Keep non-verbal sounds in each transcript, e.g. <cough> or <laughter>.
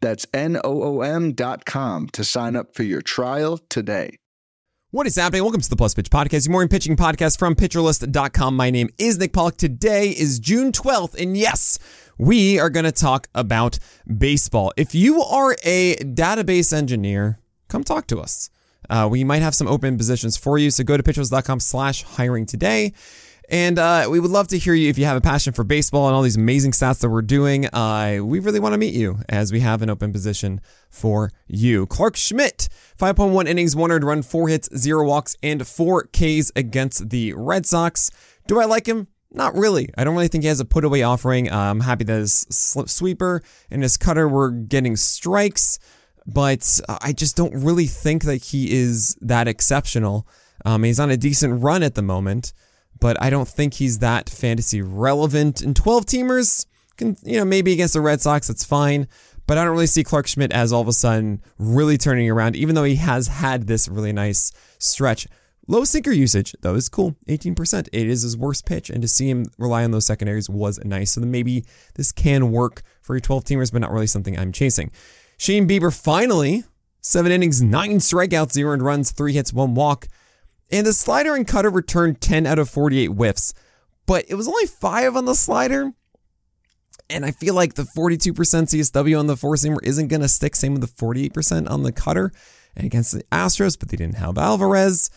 That's N O O M.com to sign up for your trial today. What is happening? Welcome to the Plus Pitch Podcast, your morning pitching podcast from PitcherList.com. My name is Nick Pollack. Today is June 12th, and yes, we are going to talk about baseball. If you are a database engineer, come talk to us. Uh, we might have some open positions for you, so go to PitcherList.com slash hiring today. And uh, we would love to hear you if you have a passion for baseball and all these amazing stats that we're doing. Uh, we really want to meet you as we have an open position for you. Clarke Schmidt, 5.1 innings, one earned run, four hits, zero walks, and four Ks against the Red Sox. Do I like him? Not really. I don't really think he has a put away offering. Uh, I'm happy that his slip sweeper and his cutter were getting strikes, but I just don't really think that he is that exceptional. Um, he's on a decent run at the moment but I don't think he's that fantasy relevant. In 12 teamers, can, you know, maybe against the Red Sox, that's fine. But I don't really see Clarke Schmidt as all of a sudden really turning around, even though he has had this really nice stretch. Low sinker usage, though, is cool. 18%. It is his worst pitch. And to see him rely on those secondaries was nice. So then maybe this can work for your 12 teamers, but not really something I'm chasing. Shane Bieber finally, seven innings, nine strikeouts, zero runs, three hits, one walk. And the slider and cutter returned 10 out of 48 whiffs, but it was only five on the slider. And I feel like the 42% CSW on the four seamer isn't going to stick. Same with the 48% on the cutter and against the Astros, but they didn't have Alvarez.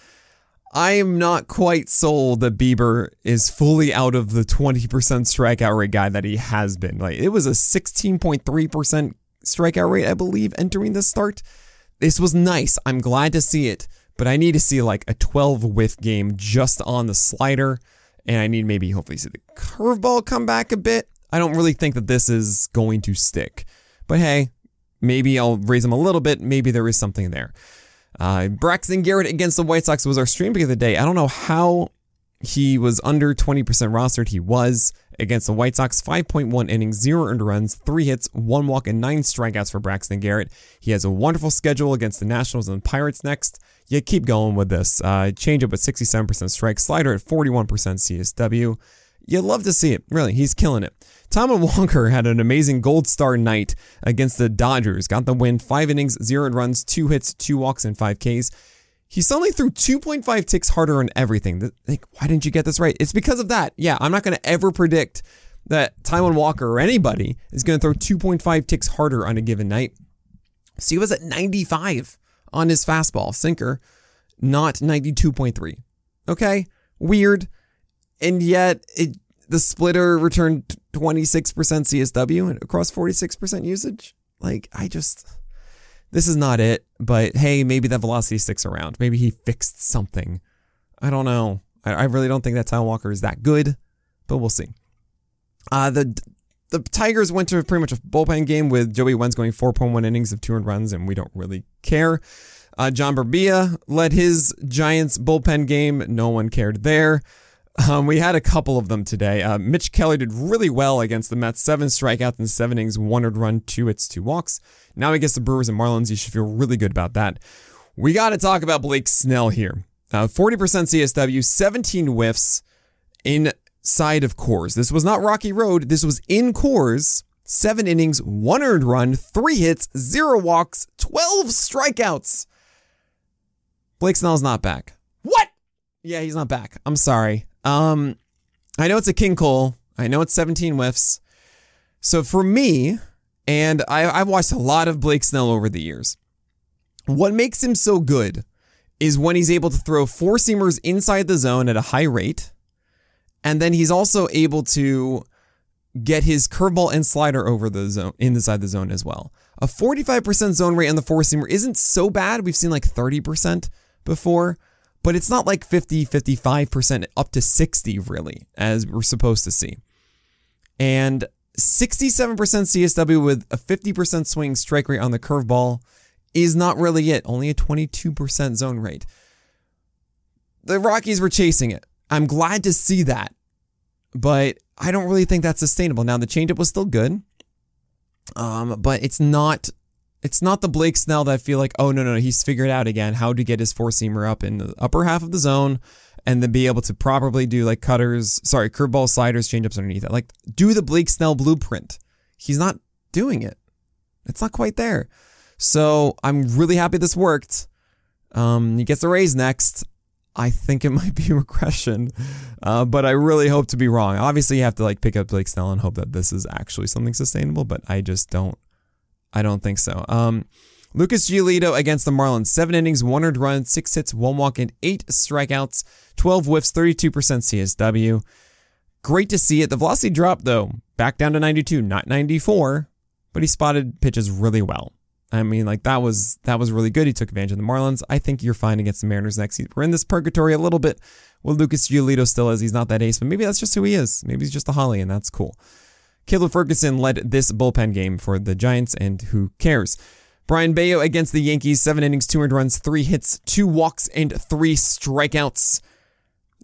I am not quite sold that Bieber is fully out of the 20% strikeout rate guy that he has been. Like it was a 16.3% strikeout rate, I believe, entering the start. This was nice. I'm glad to see it but I need to see like a 12 whiff game just on the slider. And I need maybe hopefully see the curveball come back a bit. I don't really think that this is going to stick. But hey, maybe I'll raise them a little bit. Maybe there is something there. Uh, Braxton Garrett against the White Sox was our stream pick of the day. I don't know how he was under 20% rostered. He was against the White Sox. 5.1 innings, zero earned runs, three hits, one walk, and nine strikeouts for Braxton Garrett. He has a wonderful schedule against the Nationals and Pirates next yeah, keep going with this. Uh, change up at 67% strike, slider at 41% CSW. You'd love to see it. Really, he's killing it. Taijuan Walker <laughs> had an amazing gold star night against the Dodgers. Got the win, five innings, zero runs, two hits, two walks, and five Ks. He suddenly threw 2.5 ticks harder on everything. Like, why didn't you get this right? It's because of that. Yeah, I'm not going to ever predict that Taijuan Walker or anybody is going to throw 2.5 ticks harder on a given night. So he was at 95 on his fastball sinker, not 92.3. Okay, weird. And yet it the splitter returned 26% CSW across 46% usage. Like I just this is not it, but hey, maybe that velocity sticks around. Maybe he fixed something. I don't know. I, I really don't think that Taijuan Walker is that good, but we'll see. Uh, the the Tigers went to pretty much a bullpen game with Joey Wentz going 4.1 innings of two earned runs, and we don't really care. Uh, John Brebbia led his Giants bullpen game. No one cared there. Um, we had a couple of them today. Uh, Mitch Keller did really well against the Mets. Seven strikeouts in seven innings, one earned run, two hits, two walks. Now gets the Brewers and Marlins. You should feel really good about that. We got to talk about Blake Snell here. Uh, 40% CSW, 17 whiffs in side of Coors. This was not Rocky Road. This was in Coors. Seven innings, one earned run, three hits, zero walks, 12 strikeouts. Blake Snell's not back. What? Yeah, he's not back. I'm sorry. Um, I know it's a King Cole. I know it's 17 whiffs. So for me, and I, I've watched a lot of Blake Snell over the years. What makes him so good is when he's able to throw four seamers inside the zone at a high rate and then he's also able to get his curveball and slider over the zone inside the zone as well. A 45% zone rate on the four seamer isn't so bad. We've seen like 30% before, but it's not like 50, 55% up to 60 really, as we're supposed to see. And 67% CSW with a 50% swing strike rate on the curveball is not really it. Only a 22% zone rate. The Rockies were chasing it. I'm glad to see that, but I don't really think that's sustainable. Now the changeup was still good, um, but it's not. It's not the Blake Snell that I feel like, oh no no, he's figured out again how to get his four seamer up in the upper half of the zone, and then be able to properly do like cutters, sorry, curveball sliders, changeups underneath it. Like do the Blake Snell blueprint. He's not doing it. It's not quite there. So I'm really happy this worked. Um, he gets a raise next. I think it <laughs> might be a regression, uh, but I really hope to be wrong. Obviously, you have to like pick up Blake Snell and hope that this is actually something sustainable, but I just don't. I don't think so. Um, Lucas Giolito against the Marlins. Seven innings, one earned run, six hits, one walk, and eight strikeouts, 12 whiffs, 32% CSW. Great to see it. The velocity dropped, though, back down to 92, not 94, but he spotted pitches really well. I mean, like that was that was really good. He took advantage of the Marlins. I think you're fine against the Mariners next season. We're in this purgatory a little bit. Well, Lucas Giolito still is. He's not that ace, but maybe that's just who he is. Maybe he's just a Holly, and that's cool. Caleb Ferguson led this bullpen game for the Giants, and who cares? Brayan Bello against the Yankees, seven innings, two earned runs, three hits, two walks, and three strikeouts.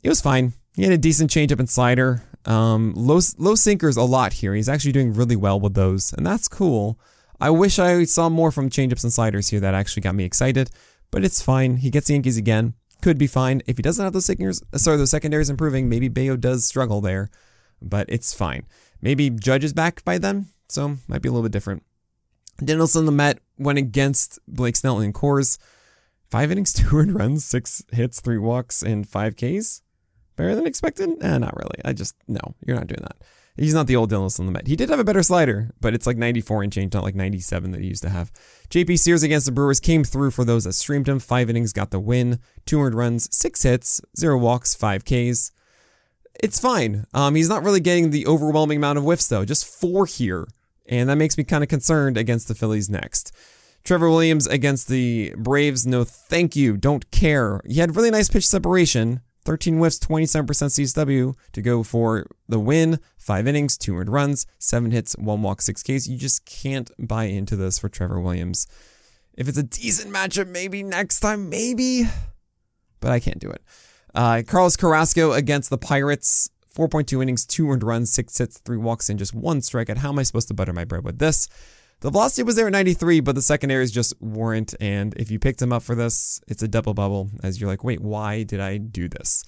It was fine. He had a decent changeup and slider. Um, low low sinkers a lot here. He's actually doing really well with those, and that's cool. I wish I saw more from changeups and sliders here. That actually got me excited, but it's fine. He gets the Yankees again. Could be fine if he doesn't have those sinkers. Sorry, those secondaries improving. Maybe Bello does struggle there, but it's fine. Maybe Judge is back by then, so might be a little bit different. Dinelson Lamet went against Blake Snell in Coors. Five innings, <laughs> two runs, six hits, three walks, and five Ks. Better than expected? Eh, not really. I just, no, you're not doing that. He's not the old Dinelson Lamet. He did have a better slider, but it's like 94 and change, not like 97 that he used to have. JP Sears against the Brewers came through for those that streamed him. Five innings, got the win. Two earned runs, six hits, zero walks, five Ks. It's fine. Um, he's not really getting the overwhelming amount of whiffs, though. Just four here and that makes me kind of concerned against the Phillies next. Trevor Williams against the Braves, no thank you, don't care. He had really nice pitch separation, 13 whiffs, 27% CSW to go for the win. Five innings, two earned runs, seven hits, one walk, six Ks. You just can't buy into this for Trevor Williams. If it's a decent matchup, maybe next time, maybe, but I can't do it. Uh, Carlos Carrasco against the Pirates. 4.2 innings, two earned runs, six hits, three walks, and just one strikeout. How am I supposed to butter my bread with this? The velocity was there at 93, but the secondaries just weren't. And if you picked him up for this, it's a double bubble as you're like, wait, why did I do this?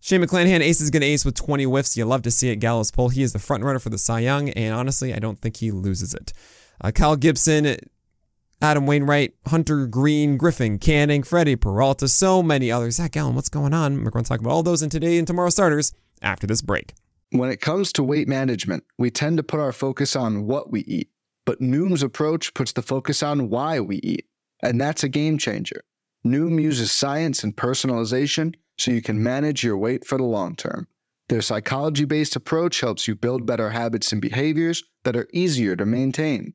Shane McClanahan, ace is going to ace with 20 whiffs. You love to see it. Gallows pull. He is the front runner for the Cy Young, and honestly, I don't think he loses it. Uh, Kyle Gibson, Adam Wainwright, Hunter Greene, Griffin Canning, Freddie Peralta, so many others. Zac Gallen, what's going on? We're going to talk about all those in today and tomorrow starters after this break. When it comes to weight management, we tend to put our focus on what we eat, but Noom's approach puts the focus on why we eat, and that's a game changer. Noom uses science and personalization so you can manage your weight for the long term. Their psychology based approach helps you build better habits and behaviors that are easier to maintain.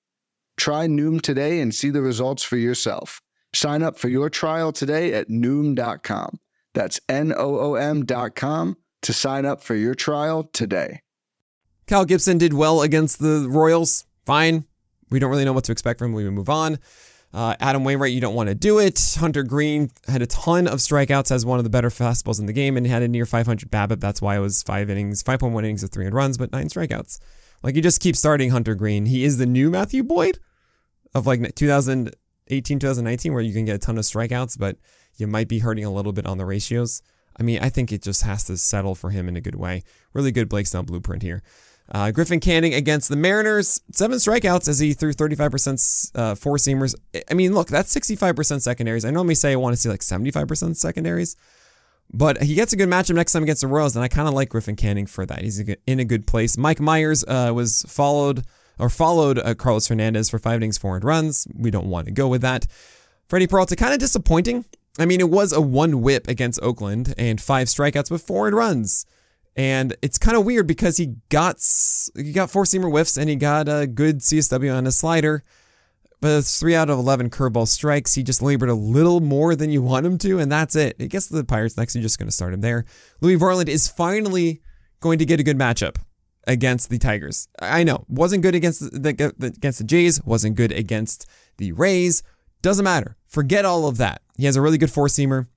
Try Noom today and see the results for yourself. Sign up for your trial today at Noom.com. That's N O O M.com to sign up for your trial today. Kyle Gibson did well against the Royals. Fine. We don't really know what to expect from him. We move on. Uh, Adam Wainwright, you don't want to do it. Hunter Greene had a ton of strikeouts, has one of the better fastballs in the game, and had a near 500 BABIP. That's why it was five innings, 5.1 innings of 300 runs, but nine strikeouts. Like you just keep starting Hunter Greene. He is the new Matthew Boyd of like 2018, 2019, where you can get a ton of strikeouts, but you might be hurting a little bit on the ratios. I mean, I think it just has to settle for him in a good way. Really good Blake Snell blueprint here. Uh, Griffin Canning against the Mariners, seven strikeouts as he threw 35% uh, four seamers. I mean, look, that's 65% secondaries. I normally say I want to see like 75% secondaries, but he gets a good matchup next time against the Royals, and I kind of like Griffin Canning for that. He's in a good place. Mike Mayers uh, was followed or followed uh, Carlos Hernandez for five innings, four runs. We don't want to go with that. Freddie Peralta kind of disappointing. I mean, it was a one whip against Oakland and five strikeouts with four runs. And it's kind of weird because he got he got four seamer whiffs and he got a good CSW on a slider. But it's three out of 11 curveball strikes. He just labored a little more than you want him to, and that's it. I guess the Pirates next, you're just going to start him there. Louie Varland is finally going to get a good matchup against the Tigers. I know, wasn't good against the, against the Jays, wasn't good against the Rays. Doesn't matter. Forget all of that. He has a really good four seamer.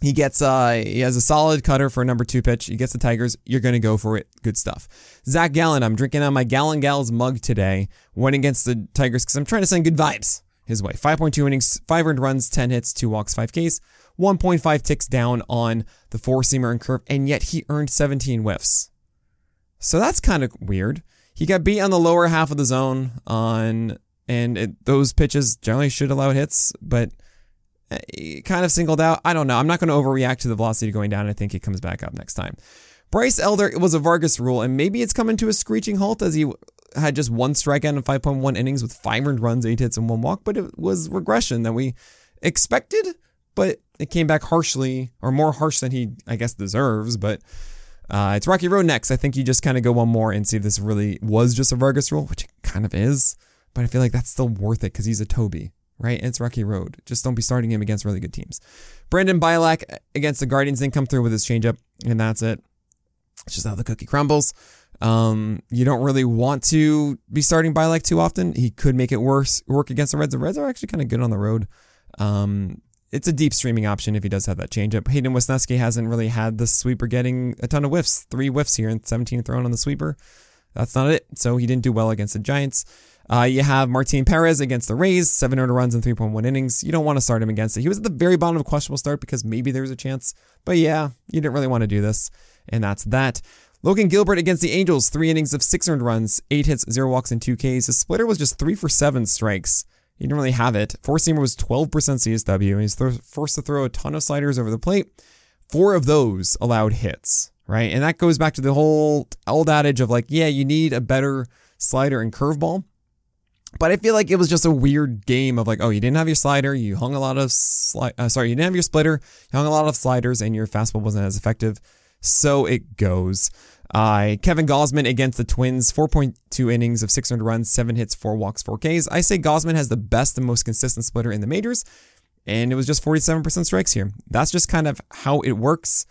He gets uh he has a solid cutter for a number two pitch. He gets the Tigers. You're gonna go for it. Good stuff. Zac Gallen, I'm drinking on my Gallen Gals mug today. Went against the Tigers because I'm trying to send good vibes his way. 5.2 innings, five earned runs, 10 hits, two walks, five Ks. 1.5 ticks down on the four seamer and curve, and yet he earned 17 whiffs. So that's kind of weird. He got beat on the lower half of the zone on, and it, those pitches generally should allow hits, but eh, kind of singled out. I don't know. I'm not going to overreact to the velocity going down. I think it comes back up next time. Bryce Elder, it was a Vargas rule, and maybe it's coming to a screeching halt as he had just one strikeout in 5.1 innings with five earned runs, eight hits, and one walk, but it was regression that we expected, but it came back harshly, or more harsh than he, I guess, deserves. But uh, it's Rocky Road next. I think you just kind of go one more and see if this really was just a Vargas rule, which it kind of is, but I feel like that's still worth it because he's a Toby right? It's Rocky Road. Just don't be starting him against really good teams. Brandon Bielak against the Guardians didn't come through with his changeup, and that's it. It's just how the cookie crumbles. Um, you don't really want to be starting Bielak too often. He could make it worse work against the Reds. The Reds are actually kind of good on the road. Um, it's a deep streaming option if he does have that changeup. Hayden Wesneski hasn't really had the sweeper getting a ton of whiffs. Three whiffs here and 17 thrown on the sweeper. That's not it. So he didn't do well against the Giants. Uh, you have Martin Perez against the Rays, seven earned runs in 3.1 innings. You don't want to start him against it. He was at the very bottom of a questionable start because maybe there was a chance. But yeah, you didn't really want to do this. And that's that. Logan Gilbert against the Angels, three innings of six earned runs, eight hits, zero walks, and two Ks. His splitter was just three for seven strikes. He didn't really have it. Four seamer was 12% CSW. He's th- forced to throw a ton of sliders over the plate. Four of those allowed hits, right? And that goes back to the whole old adage of like, yeah, you need a better slider and curveball. But I feel like it was just a weird game of like, oh, you didn't have your slider, you hung a lot of uh, sorry, you didn't have your splitter, you hung a lot of sliders, and your fastball wasn't as effective. So it goes. Uh, Kevin Gausman against the Twins, 4.2 innings of 600 runs, seven hits, four walks, four Ks. I say Gausman has the best and most consistent splitter in the majors, and it was just 47% strikes here. That's just kind of how it works.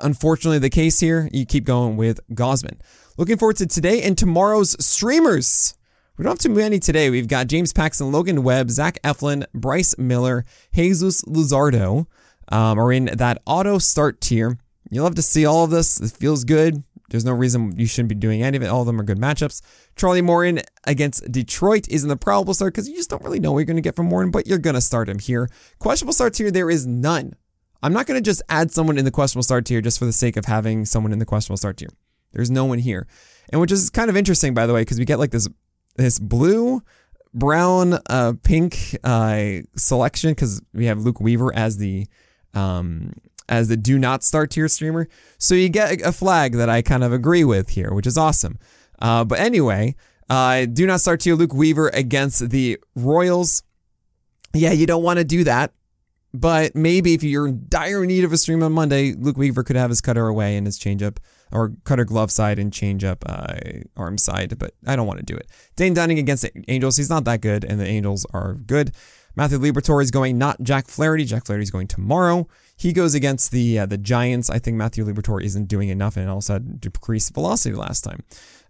Unfortunately, the case here, you keep going with Gausman. Looking forward to today and tomorrow's streamers. We don't have too many today. We've got James Paxton, Logan Webb, Zach Eflin, Bryce Miller, Jesus Luzardo um, are in that auto start tier. You love to see all of this. It feels good. There's no reason you shouldn't be doing any of it. All of them are good matchups. Charlie Morton against Detroit isn't the probable start because you just don't really know what you're going to get from Morton, but you're going to start him here. Questionable starts here, there is none. I'm not going to just add someone in the questionable start tier just for the sake of having someone in the questionable start tier. There's no one here. And which is kind of interesting, by the way, because we get like this this blue, brown, uh, pink uh, selection because we have Luke Weaver as the um, as the do not start tier streamer. So you get a flag that I kind of agree with here, which is awesome. Uh, but anyway, uh, do not start tier Luke Weaver against the Royals. Yeah, you don't want to do that. But maybe if you're in dire need of a stream on Monday, Luke Weaver could have his cutter away and his changeup or cutter glove side and change up uh, arm side, but I don't want to do it. Dane Dunning against the Angels, he's not that good, and the Angels are good. Matthew Liberatore is going not Jack Flaherty. Jack Flaherty is going tomorrow. He goes against the uh, the Giants. I think Matthew Liberatore isn't doing enough, and also had decreased velocity last time.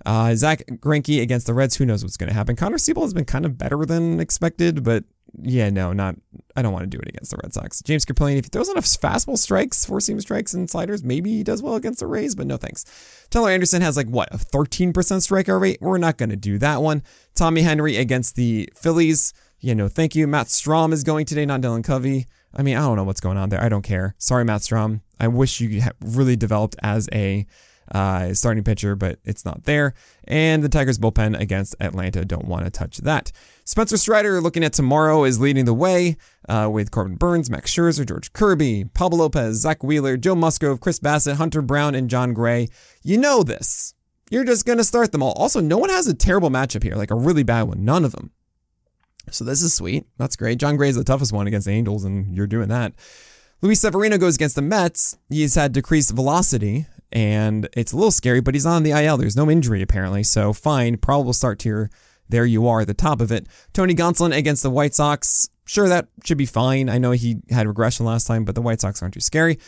Uh, Zack Greinke against the Reds. Who knows what's going to happen? Connor Seabold has been kind of better than expected, but yeah, no, not. I don't want to do it against the Red Sox. James Kaprielian, if he throws enough fastball strikes, four seam strikes, and sliders, maybe he does well against the Rays, but no thanks. Tyler Anderson has like what a 13% strikeout rate. We're not going to do that one. Tommy Henry against the Phillies. Yeah, no, thank you. Matt Strahm is going today, not Dylan Covey. I mean, I don't know what's going on there. I don't care. Sorry, Matt Strahm. I wish you really developed as a uh, starting pitcher, but it's not there. And the Tigers bullpen against Atlanta don't want to touch that. Spencer Strider, looking at tomorrow, is leading the way uh, with Corbin Burnes, Max Scherzer, George Kirby, Pablo Lopez, Zack Wheeler, Joe Musgrove, Chris Bassitt, Hunter Brown, and Jon Gray. You know this. You're just going to start them all. Also, no one has a terrible matchup here, like a really bad one. None of them. So this is sweet. That's great. Jon Gray is the toughest one against the Angels, and you're doing that. Luis Severino goes against the Mets. He's had decreased velocity, and it's a little scary, but he's on the IL. There's no injury, apparently. So fine. Probable start tier. There you are at the top of it. Tony Gonsolin against the White Sox. Sure, that should be fine. I know he had regression last time, but the White Sox aren't too scary.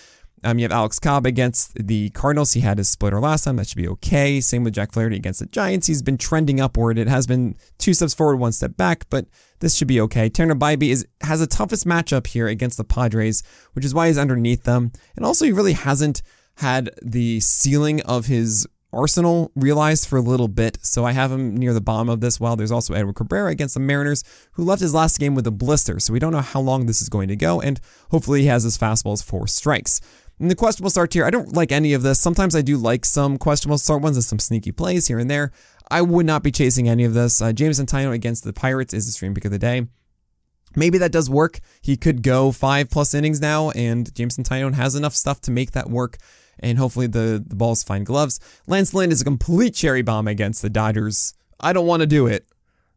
Um, you have Alex Cobb against the Cardinals. He had his splitter last time. That should be okay. Same with Jack Flaherty against the Giants. He's been trending upward. It has been two steps forward, one step back, but this should be okay. Tanner Bibee is has the toughest matchup here against the Padres, which is why he's underneath them. And also, he really hasn't had the ceiling of his arsenal realized for a little bit. So I have him near the bottom of this. While there's also Edward Cabrera against the Mariners, who left his last game with a blister. So we don't know how long this is going to go. And hopefully, he has his fastballs four strikes. In the questionable start tier, I don't like any of this. Sometimes I do like some questionable start ones and some sneaky plays here and there. I would not be chasing any of this. Uh, Jameson Taillon against the Pirates is the stream pick of the day. Maybe that does work. He could go five plus innings now, and Jameson Taillon has enough stuff to make that work. And hopefully the, the balls find gloves. Lance Lynn is a complete cherry bomb against the Dodgers. I don't want to do it,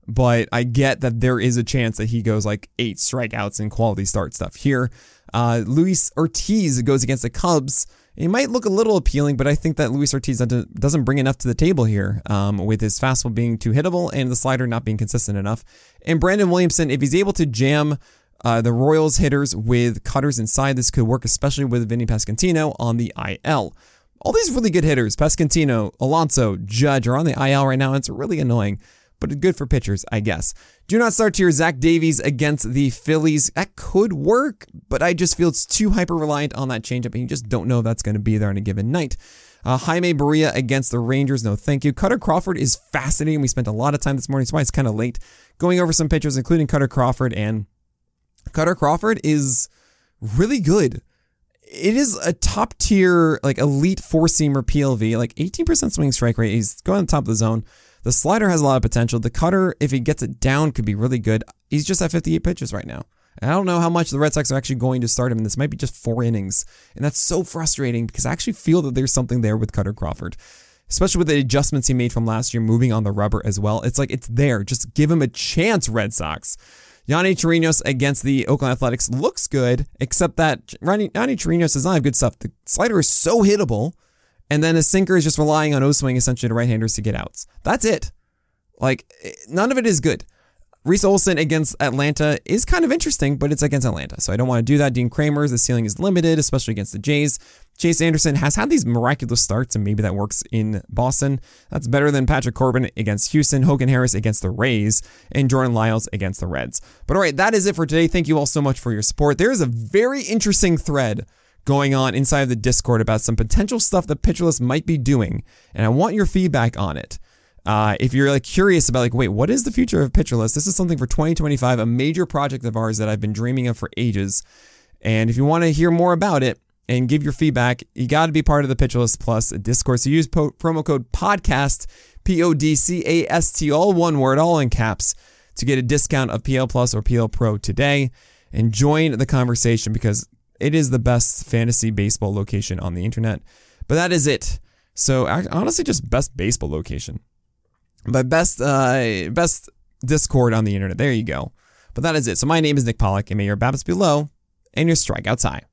but I get that there is a chance that he goes like eight strikeouts in quality start stuff here. Uh, Luis Ortiz goes against the Cubs. It might look a little appealing, but I think that Luis Ortiz doesn't bring enough to the table here um, with his fastball being too hittable and the slider not being consistent enough. And Brandon Williamson, if he's able to jam uh, the Royals hitters with cutters inside, this could work, especially with Vinny Pasquantino on the IL. All these really good hitters, Pasquantino, Alonso, Judge, are on the IL right now. And it's really annoying but good for pitchers, I guess. Do not start here. Zach Davies against the Phillies. That could work, but I just feel it's too hyper reliant on that changeup, and you just don't know if that's going to be there on a given night. Uh, Jaime Barria against the Rangers. No, thank you. Kutter Crawford is fascinating. We spent a lot of time this morning, so why it's kind of late going over some pitchers, including Kutter Crawford. And Kutter Crawford is really good. It is a top tier, like elite four seamer PLV, like 18% swing strike rate. He's going on top of the zone. The slider has a lot of potential. The cutter, if he gets it down, could be really good. He's just at 58 pitches right now. And I don't know how much the Red Sox are actually going to start him. This might be just four innings. And that's so frustrating because I actually feel that there's something there with Kutter Crawford, especially with the adjustments he made from last year, moving on the rubber as well. It's like it's there. Just give him a chance, Red Sox. Yonny Chirinos against the Oakland Athletics looks good, except that Yonny Chirinos does not have good stuff. The slider is so hittable and then a sinker is just relying on O swing essentially to right handers to get outs. That's it. Like, none of it is good. Reese Olson against Atlanta is kind of interesting, but it's against Atlanta. So I don't want to do that. Dean Kremer's, the ceiling is limited, especially against the Jays. Chase Anderson has had these miraculous starts, and maybe that works in Boston. That's better than Patrick Corbin against Houston, Hogan Harris against the Rays, and Jordan Lyles against the Reds. But all right, that is it for today. Thank you all so much for your support. There is a very interesting thread going on inside of the Discord about some potential stuff that Pitcher might be doing, and I want your feedback on it. Uh, if you're like curious about like, wait, what is the future of Pitcher This is something for 2025, a major project of ours that I've been dreaming of for ages. And if you want to hear more about it and give your feedback, you got to be part of the Pitcher Plus Discord. So use po- promo code podcast, P O D C A S T, all one word, all in caps, to get a discount of PL Plus or PL Pro today. And join the conversation because it is the best fantasy baseball location on the internet. But that is it. So honestly, just best baseball location. But best uh, best Discord on the internet. There you go. But that is it. So my name is Nick Pollack, and may your BABIPs be low and your strikeouts high.